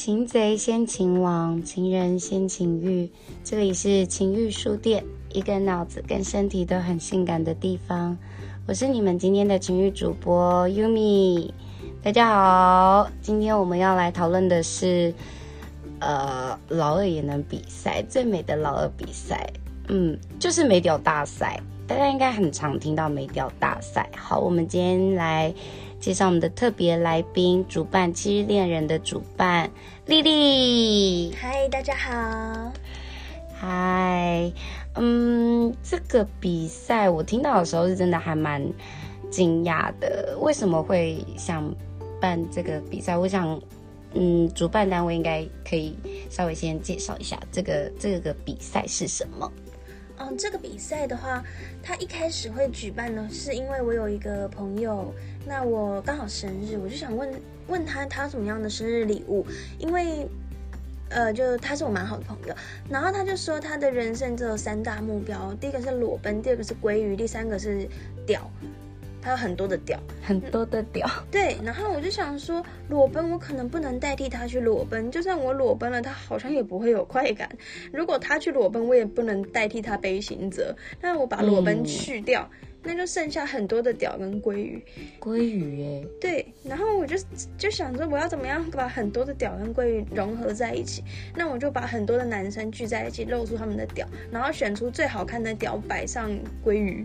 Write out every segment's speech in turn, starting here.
擒贼先擒王，情人先情欲。这里是情欲书店，一个脑子跟身体都很性感的地方。我是你们今天的情欲主播 Yumi，大家好。今天我们要来讨论的是，呃，老二也能比赛，最美的老二比赛，嗯，就是美屌大赛。大家应该很常听到美屌大赛。好，我们今天来。介绍我们的特别来宾，主办七日恋人的主办丽丽。嗨，大家好。嗨，嗯，这个比赛我听到的时候是真的还蛮惊讶的。为什么会想办这个比赛？我想，嗯，主办单位应该可以稍微先介绍一下这个这个比赛是什么。嗯，这个比赛的话，它一开始会举办呢，是因为我有一个朋友，那我刚好生日，我就想问问他他什么样的生日礼物，因为，呃，就他是我蛮好的朋友，然后他就说他的人生只有三大目标，第一个是裸奔，第二个是鲑鱼，第三个是屌。他有很多的屌，很多的屌。对，然后我就想说，裸奔我可能不能代替他去裸奔，就算我裸奔了，他好像也不会有快感。如果他去裸奔，我也不能代替他背行者。那我把裸奔去掉，那就剩下很多的屌跟鲑鱼。鲑鱼耶？对。然后我就就想着，我要怎么样把很多的屌跟鲑鱼融合在一起？那我就把很多的男生聚在一起，露出他们的屌，然后选出最好看的屌，摆上鲑鱼。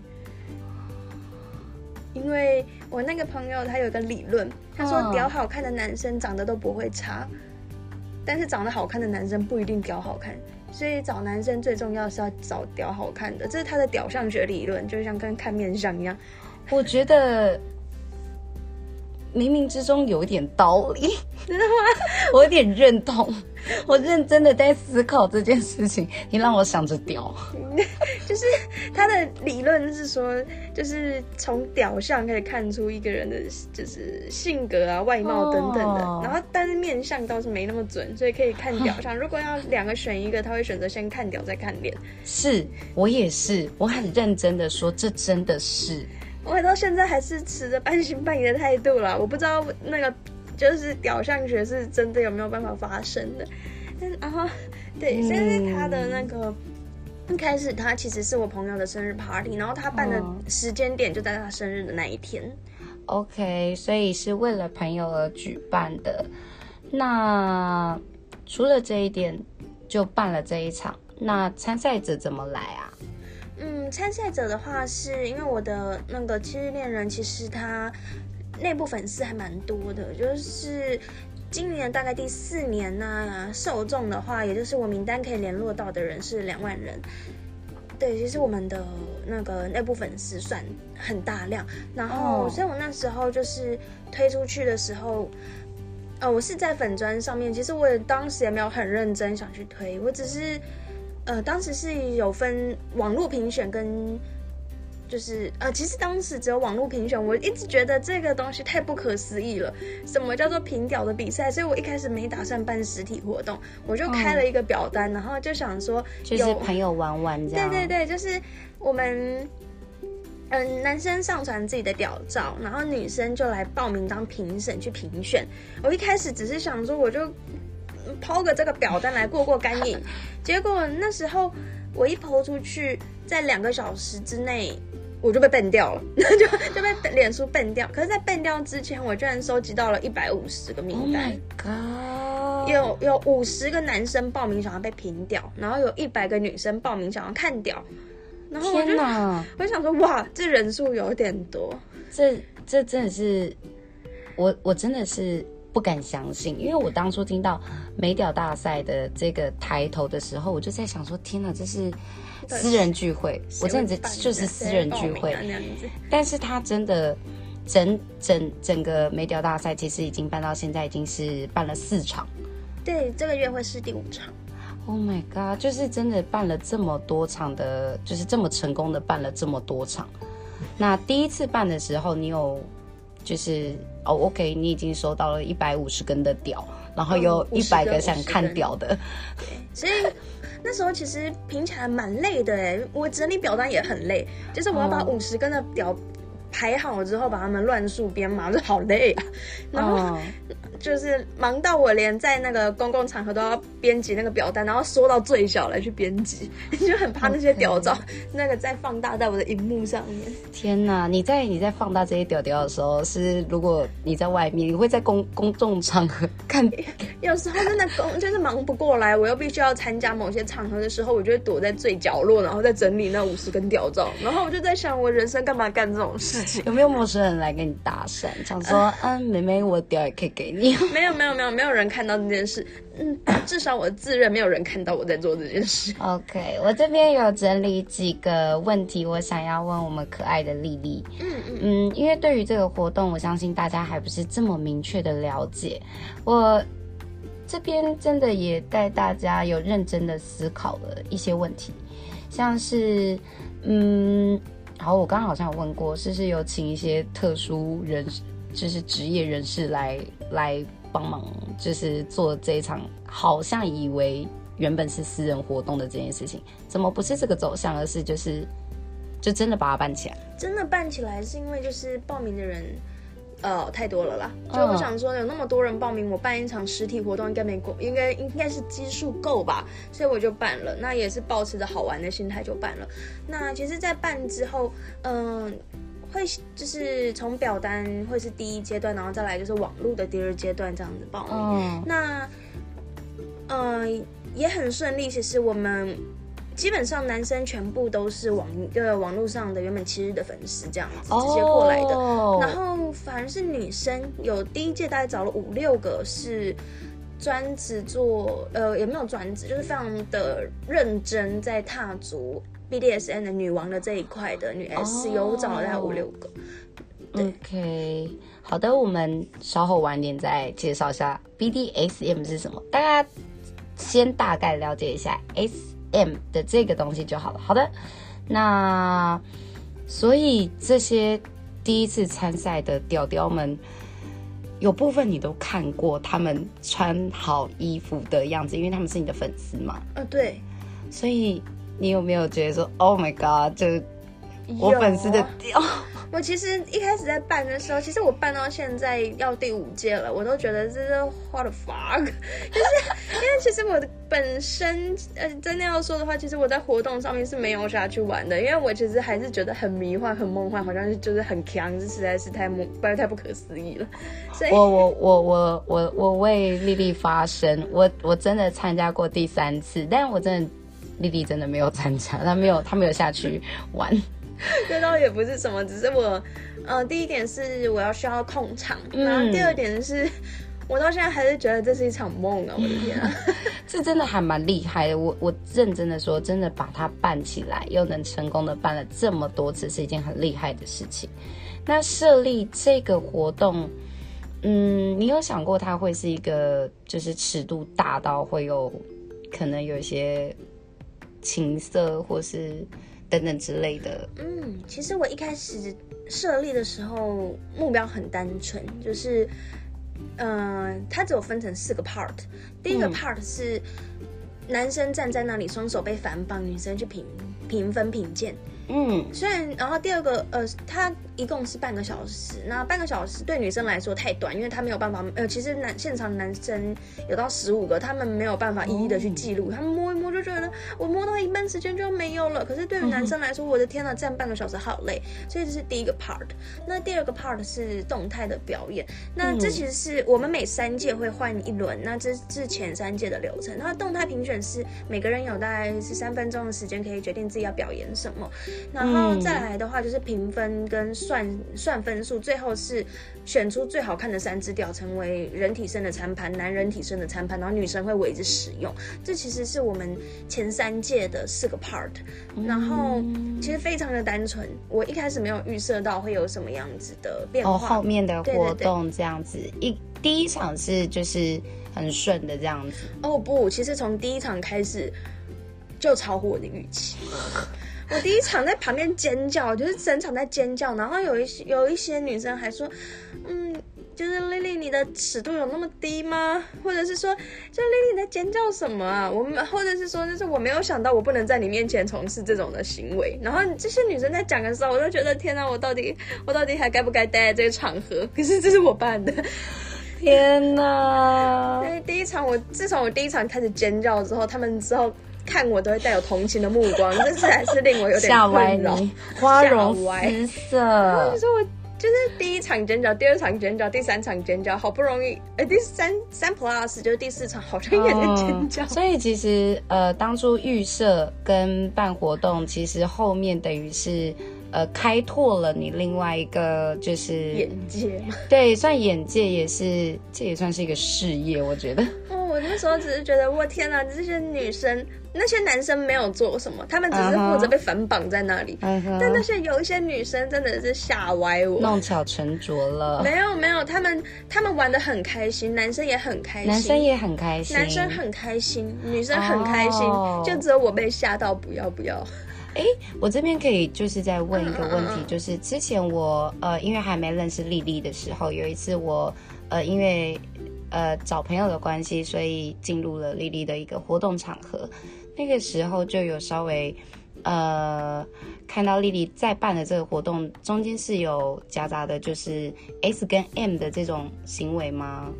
因为我那个朋友他有一个理论，他说屌好看的男生长得都不会差，但是长得好看的男生不一定屌好看，所以找男生最重要是要找屌好看的，这是他的屌相学理论，就像跟看面相一样。我觉得。冥冥之中有一点道理，真的吗？我有点认同，我认真的在思考这件事情。你让我想着屌，就是他的理论是说，就是从屌相可以看出一个人的就是性格啊、外貌等等的。然后，但是面相倒是没那么准，所以可以看屌相。如果要两个选一个，他会选择先看屌再看脸。是我也是，我很认真的说，这真的是。我到现在还是持着半信半疑的态度啦，我不知道那个就是屌相学是真的有没有办法发生的。然后，对，现在他的那个一开始，他其实是我朋友的生日 party，然后他办的时间点就在他生日的那一天。OK，所以是为了朋友而举办的。那除了这一点，就办了这一场。那参赛者怎么来啊？嗯，参赛者的话，是因为我的那个七日恋人，其实他内部粉丝还蛮多的，就是今年大概第四年呢，受众的话，也就是我名单可以联络到的人是两万人。对，其实我们的那个内部粉丝算很大量，然后所以我那时候就是推出去的时候，呃，我是在粉砖上面，其实我也当时也没有很认真想去推，我只是。呃，当时是有分网络评选跟，就是呃，其实当时只有网络评选，我一直觉得这个东西太不可思议了。什么叫做评屌的比赛？所以我一开始没打算办实体活动，我就开了一个表单，然后就想说，就是朋友玩玩这样。对对对，就是我们，嗯，男生上传自己的屌照，然后女生就来报名当评审去评选。我一开始只是想说，我就。抛个这个表单来过过干瘾，结果那时候我一抛出去，在两个小时之内我就被 ban 掉了，就就被脸书 ban 掉。可是，在 ban 掉之前，我居然收集到了一百五十个名单，有有五十个男生报名想要被评掉，然后有一百个女生报名想要看掉。然后我就 我就想说，哇，这人数有点多，这这真的是我我真的是。不敢相信，因为我当初听到美屌大赛的这个抬头的时候，我就在想说：天哪，这是私人聚会！我真的就是私人聚会。但是他真的整整整个美屌大赛，其实已经办到现在已经是办了四场。对，这个月会是第五场。Oh my god！就是真的办了这么多场的，就是这么成功的办了这么多场。那第一次办的时候，你有？就是哦，OK，你已经收到了一百五十根的屌，然后有一百个想看屌的，对，所以那时候其实评起来蛮累的哎，我整理表单也很累，就是我要把五十根的屌排好之后把他们乱数编码，就好累啊。然后就是忙到我连在那个公共场合都要编辑那个表单，然后缩到最小来去编辑，就很怕那些屌照那个再放大在我的荧幕上面。天哪！你在你在放大这些屌屌的时候，是如果你在外面，你会在公公众场合看？有时候真的公就是忙不过来，我又必须要参加某些场合的时候，我就会躲在最角落，然后再整理那五十根屌照，然后我就在想，我人生干嘛干这种事情？有没有陌生人来跟你搭讪，想说，嗯，妹妹，我屌也可以给你？没有，没有，没有，没有人看到这件事。嗯，至少我自认没有人看到我在做这件事。OK，我这边有整理几个问题，我想要问我们可爱的丽丽。嗯嗯嗯，因为对于这个活动，我相信大家还不是这么明确的了解。我这边真的也带大家有认真的思考了一些问题，像是，嗯，然后，我刚刚好像有问过，是是有请一些特殊人，就是职业人士来来。帮忙就是做这一场，好像以为原本是私人活动的这件事情，怎么不是这个走向，而是就是就真的把它办起来？真的办起来是因为就是报名的人呃太多了啦，就我想说有那么多人报名，我办一场实体活动应该没够，应该应该是基数够吧，所以我就办了。那也是保持着好玩的心态就办了。那其实，在办之后，嗯。会就是从表单会是第一阶段，然后再来就是网络的第二阶段这样子报名。那嗯也很顺利，其实我们基本上男生全部都是网呃网络上的原本七日的粉丝这样子直接过来的，女生有第一届大概找了五六个是专职做呃也没有专职，就是非常的认真在踏足。BDSN 的女王的这一块的女 S 有找了大概五六个。OK，好的，我们稍后晚点再介绍一下 BDSM 是什么，大家先大概了解一下 SM 的这个东西就好了。好的，那所以这些第一次参赛的屌屌们，有部分你都看过他们穿好衣服的样子，因为他们是你的粉丝嘛。呃，对，所以。你有没有觉得说，Oh my God，就我粉丝的屌？我其实一开始在办的时候，其实我办到现在要第五届了，我都觉得这是 What the fuck，就是因为其实我本身，呃，真的要说的话，其实我在活动上面是没有下去玩的，因为我其实还是觉得很迷幻、很梦幻，好像是就是很强，这实在是太梦，不然太不可思议了。所以，我我我我我我为丽丽发声，我我真的参加过第三次，但我真的。丽丽真的没有参加，她没有，她没有下去玩。这倒也不是什么，只是我，呃，第一点是我要需要控场，然后第二点是我到现在还是觉得这是一场梦啊！我的天啊，这真的还蛮厉害的。我我认真的说，真的把它办起来，又能成功的办了这么多次，是一件很厉害的事情。那设立这个活动，嗯，你有想过它会是一个就是尺度大到会有可能有一些。情色或是等等之类的。嗯，其实我一开始设立的时候目标很单纯，就是，嗯，它只有分成四个 part。第一个 part 是男生站在那里，双手被反绑，女生去评评分评鉴。嗯，虽然，然后第二个，呃，它一共是半个小时，那半个小时对女生来说太短，因为她没有办法，呃，其实男现场男生有到十五个，他们没有办法一一的去记录，他们摸一摸就觉得我摸到一半时间就没有了。可是对于男生来说，我的天呐，站半个小时好累，所以这是第一个 part。那第二个 part 是动态的表演，那这其实是我们每三届会换一轮，那这是前三届的流程。那动态评选是每个人有大概是三分钟的时间可以决定自己要表演什么。然后再来的话，就是评分跟算算分数，最后是选出最好看的三只屌，成为人体生的餐盘，男人体生的餐盘，然后女生会围着使用。这其实是我们前三届的四个 part，然后其实非常的单纯。我一开始没有预设到会有什么样子的变化。哦，后面的活动这样子，一第一场是就是很顺的这样子。哦不，其实从第一场开始就超乎我的预期。我第一场在旁边尖叫，就是整场在尖叫，然后有一些有一些女生还说，嗯，就是丽丽，你的尺度有那么低吗？或者是说，就丽丽在尖叫什么啊？我们或者是说，就是我没有想到我不能在你面前从事这种的行为。然后这些女生在讲的时候，我都觉得天哪，我到底我到底还该不该待在这个场合？可是这是我办的，天哪！所以第一场我自从我第一场开始尖叫之后，他们之后看我都会带有同情的目光，这是还是令我有点吓歪困扰。你，花容失色你说我就是第一场尖叫，第二场尖叫，第三场尖叫，好不容易，哎，第三三 plus 就是第四场，好像也在尖叫。哦 所以其实呃，当初预设跟办活动，其实后面等于是呃开拓了你另外一个就是眼界嘛。对，算眼界也是，这也算是一个事业，我觉得。哦，我那时候只是觉得，我天哪，这些女生，那些男生没有做什么，他们只是负责被反绑在那里。但那些有一些女生真的是吓歪我。弄巧成拙了，没有没有，他们他们玩的很开心，男生也很开心，男生也很开心，男生很开心，女生很开心，哦。就只有我被吓到，不要不要。哎，我这边可以就是再问一个问题，就是之前我呃，因为还没认识丽丽的时候，有一次我呃，因为呃找朋友的关系，所以进入了丽丽的一个活动场合，那个时候就有稍微呃看到丽丽在办的这个活动中间是有夹杂的，就是 S 跟 M 的这种行为吗？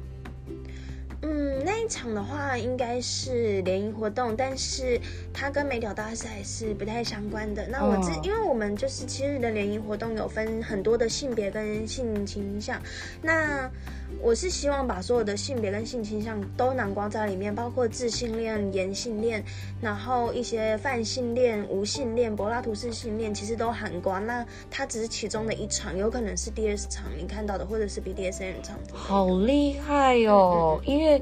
嗯，那一场的话应该是联谊活动，但是它跟美屌大赛是不太相关的。那我这、哦因为我们就是七日的联谊活动有分很多的性别跟性倾向，那我是希望把所有的性别跟性倾向都囊括在里面，包括自性恋、延性恋，然后一些泛性恋、无性恋、柏拉图式性恋，其实都含括。那它只是其中的一场，有可能是 DS 场你看到的，或者是 BDSM 场。好厉害哦！因为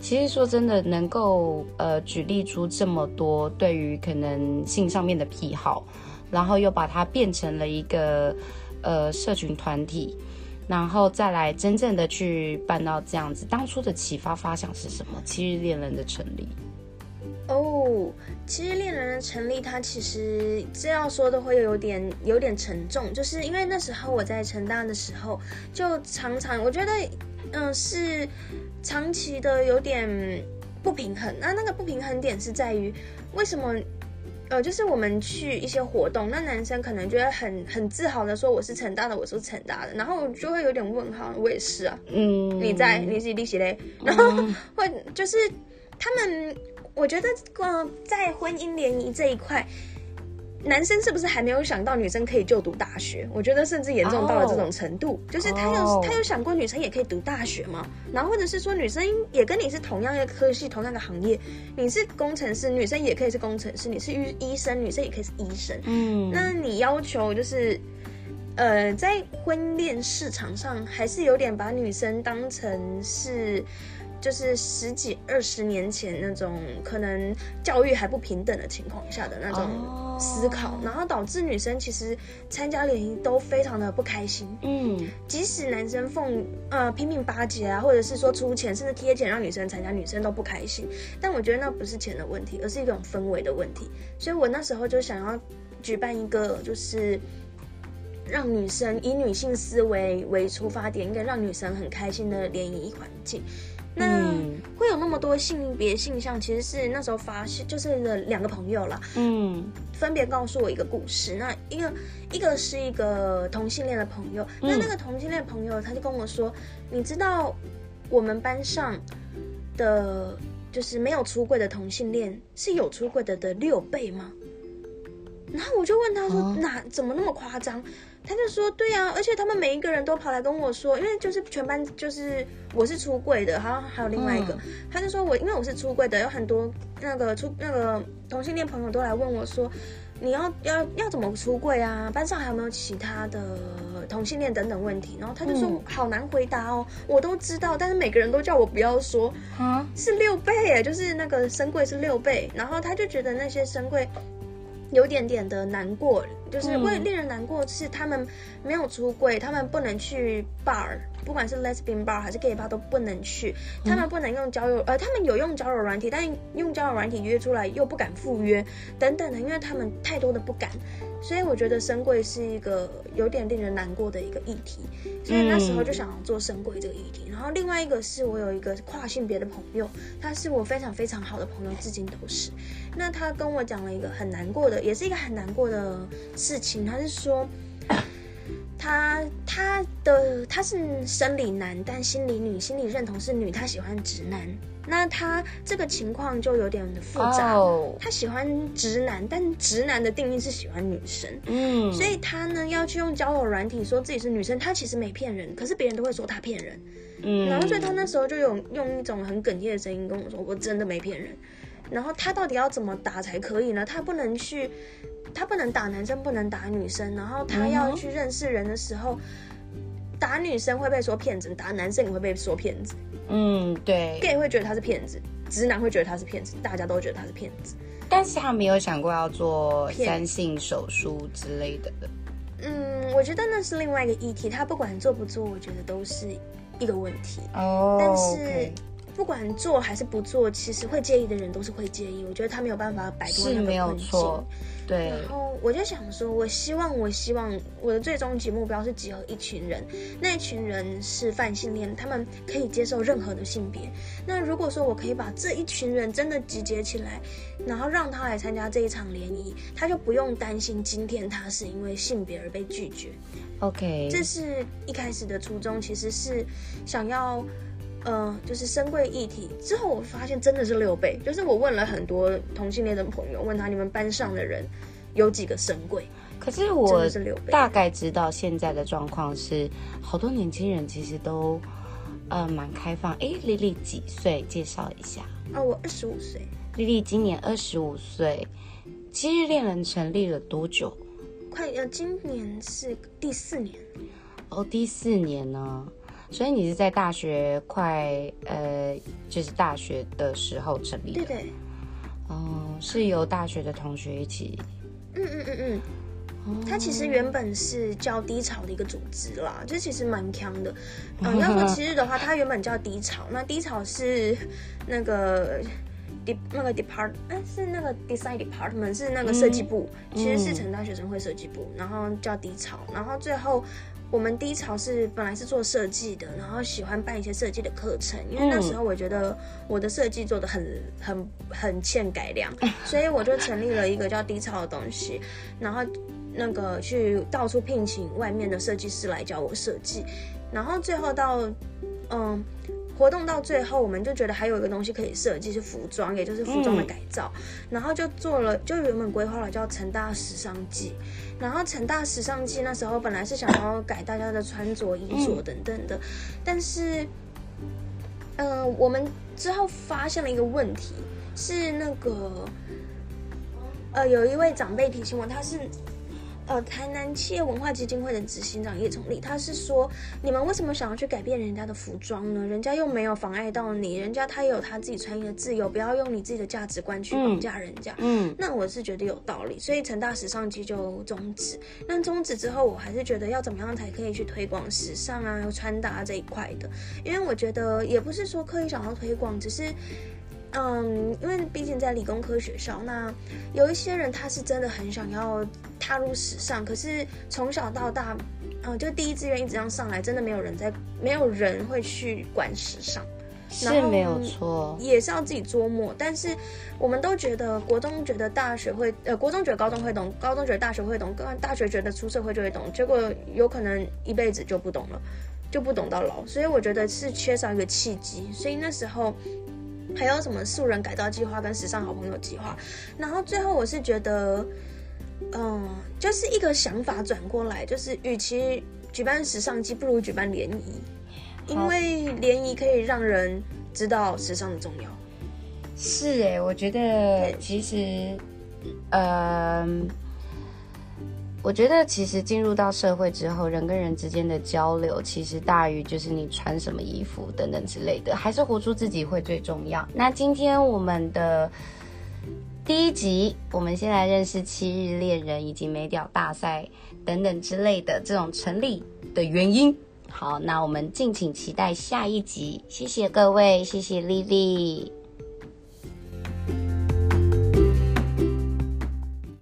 其实说真的，能够呃举例出这么多对于可能性上面的癖好，然后又把它变成了一个呃社群团体，然后再来真正的去办到这样子，当初的启发发想是什么？七日恋人的成立。哦，其实恋人的成立，它其实这样说的会有点有点沉重，就是因为那时候我在成大的时候，就常常我觉得，嗯、是长期的有点不平衡。那那个不平衡点是在于，为什么？呃，就是我们去一些活动，那男生可能就会很很自豪的说我是成大的，我是成大的，然后我就会有点问号，我也是啊，嗯，你在你是利息嘞，然后会就是他们，我觉得呃，在婚姻联谊这一块，男生是不是还没有想到女生可以就读大学？我觉得甚至严重到了这种程度就是他有、哦他有想过女生也可以读大学吗？然后或者是说女生也跟你是同样的科系、同样的行业，你是工程师，女生也可以是工程师；你是医医生，女生也可以是医生。嗯，那你要求就是，呃，在婚恋市场上，还是有点把女生当成是，就是十几二十年前那种可能教育还不平等的情况下的那种哦思考，然后导致女生其实参加联谊都非常的不开心。嗯即使男生奉呃拼命巴结啊，或者是说出钱，甚至贴钱让女生参加，女生都不开心。但我觉得那不是钱的问题，而是一种氛围的问题。所以我那时候就想要举办一个，就是让女生以女性思维为出发点，应该让女生很开心的联谊环境。那嗯会有那么多性别性向，其实是那时候发现，就是了两个朋友啦，嗯分别告诉我一个故事。那一个一个是一个同性恋的朋友，那那个同性恋朋友他就跟我说，你知道我们班上的就是没有出柜的同性恋是有出柜的的六倍吗？然后我就问他说，哦哪怎么那么夸张？他就说，对啊，而且他们每一个人都跑来跟我说，因为就是全班就是我是出柜的，好像还有另外一个，嗯他就说我因为我是出柜的，有很多那个出那个同性恋朋友都来问我说，你要要要怎么出柜啊？班上还有没有其他的同性恋等等问题？然后他就说、嗯好难回答哦，我都知道，但是每个人都叫我不要说，啊是六倍耶，就是那个深柜是六倍，然后他就觉得那些深柜有点点的难过，就是会令人难过是他们没有出柜，他们不能去 bar，不管是 lesbian bar 还是 gay bar 都不能去，他们不能用交友，呃，他们有用交友软体，但用交友软体约出来又不敢赴约等等的，因为他们太多的不敢。所以我觉得深柜是一个有点令人难过的一个议题，所以那时候就想要做深柜这个议题。然后另外一个是我有一个跨性别的朋友，他是我非常非常好的朋友，至今都是。那他跟我讲了一个很难过的，也是一个很难过的事情。他是说，他他的他是生理男，但心理女，心理认同是女，他喜欢直男。那他这个情况就有点的复杂，他喜欢直男，但直男的定义是喜欢女生，嗯，所以他呢要去用交友软体说自己是女生，他其实没骗人，可是别人都会说他骗人，嗯，然后所以他那时候就有用一种很哽咽的声音跟我说，我真的没骗人，然后他到底要怎么打才可以呢？他不能去，他不能打男生，不能打女生，然后他要去认识人的时候，打女生会被说骗子，打男生也会被说骗子。嗯，对，gay 会觉得他是骗子，直男会觉得他是骗子，大家都觉得他是骗子，但是他没有想过要做三性手术之类的。嗯，我觉得那是另外一个议题，他不管做不做，我觉得都是一个问题。哦，但是不管做还是不做，其实会介意的人都是会介意。我觉得他没有办法摆脱那个困境。对，然后我就想说，我希望，我希望我的最终极目标是集合一群人，那一群人是泛性恋，他们可以接受任何的性别。那如果说我可以把这一群人真的集结起来，然后让他来参加这一场联谊，他就不用担心今天他是因为性别而被拒绝。OK，这是一开始的初衷，其实是想要。嗯，就是深贵议题之后，我发现真的是六倍。就是我问了很多同性恋的朋友，问他你们班上的人有几个深贵？可是我大概知道现在的状况是，好多年轻人其实都呃蛮开放。哎，丽丽几岁？介绍一下。啊，我二十五岁。丽丽今年二十五岁。七日恋人成立了多久？快要，今年是第四年。哦，第四年呢？所以你是在大学快呃，就是大学的时候成立的，对对，哦，是由大学的同学一起，嗯嗯嗯嗯，它其实原本是叫低潮的一个组织啦，就其实蛮强的。嗯，要说其实的话，它原本叫低潮，那低潮是那个 de 那个 depart，哎是那个 design department 是那个设计部，其实是成大学生会设计部，然后叫低潮，然后最后。我们低潮是本来是做设计的，然后喜欢办一些设计的课程，因为那时候我觉得我的设计做的很很很欠改良，所以我就成立了一个叫低潮的东西，然后那个去到处聘请外面的设计师来教我设计，然后最后到嗯。活动到最后，我们就觉得还有一个东西可以设计是服装，也就是服装的改造，然后就做了，就原本规划了叫成大时尚季，然后成大时尚季那时候本来是想要改大家的穿着衣着等等的，但是，呃，我们之后发现了一个问题，是那个，呃，有一位长辈提醒我，他是。呃，台南企业文化基金会的执行长叶崇立，他是说，你们为什么想要去改变人家的服装呢？人家又没有妨碍到你，人家他也有他自己穿衣的自由，不要用你自己的价值观去绑架人家。嗯，那我是觉得有道理，所以成大时尚季就终止。那终止之后，我还是觉得要怎么样才可以去推广时尚啊、穿搭这一块的，因为我觉得也不是说刻意想要推广，只是。嗯，因为毕竟在理工科学校，那有一些人他是真的很想要踏入时尚，可是从小到大，嗯，就第一志愿一直这样上来，真的没有人在，没有人会去管时尚，是没有错，也是要自己琢磨。但是我们都觉得国中觉得大学会，呃，国中觉得高中会懂，高中觉得大学会懂，大学觉得出社会就会懂，结果有可能一辈子就不懂了，就不懂到老。所以我觉得是缺少一个契机，所以那时候。还有什么素人改造计划跟时尚好朋友计划，然后最后我是觉得，嗯，就是一个想法转过来，就是与其举办时尚季，不如举办联谊，因为联谊可以让人知道时尚的重要。是哎，我觉得其实，嗯。我觉得其实进入到社会之后，人跟人之间的交流其实大于就是你穿什么衣服等等之类的，还是活出自己会最重要。那今天我们的第一集，我们先来认识七日恋人以及美屌大赛等等之类的这种成立的原因。好，那我们敬请期待下一集，谢谢各位，谢谢丽丽。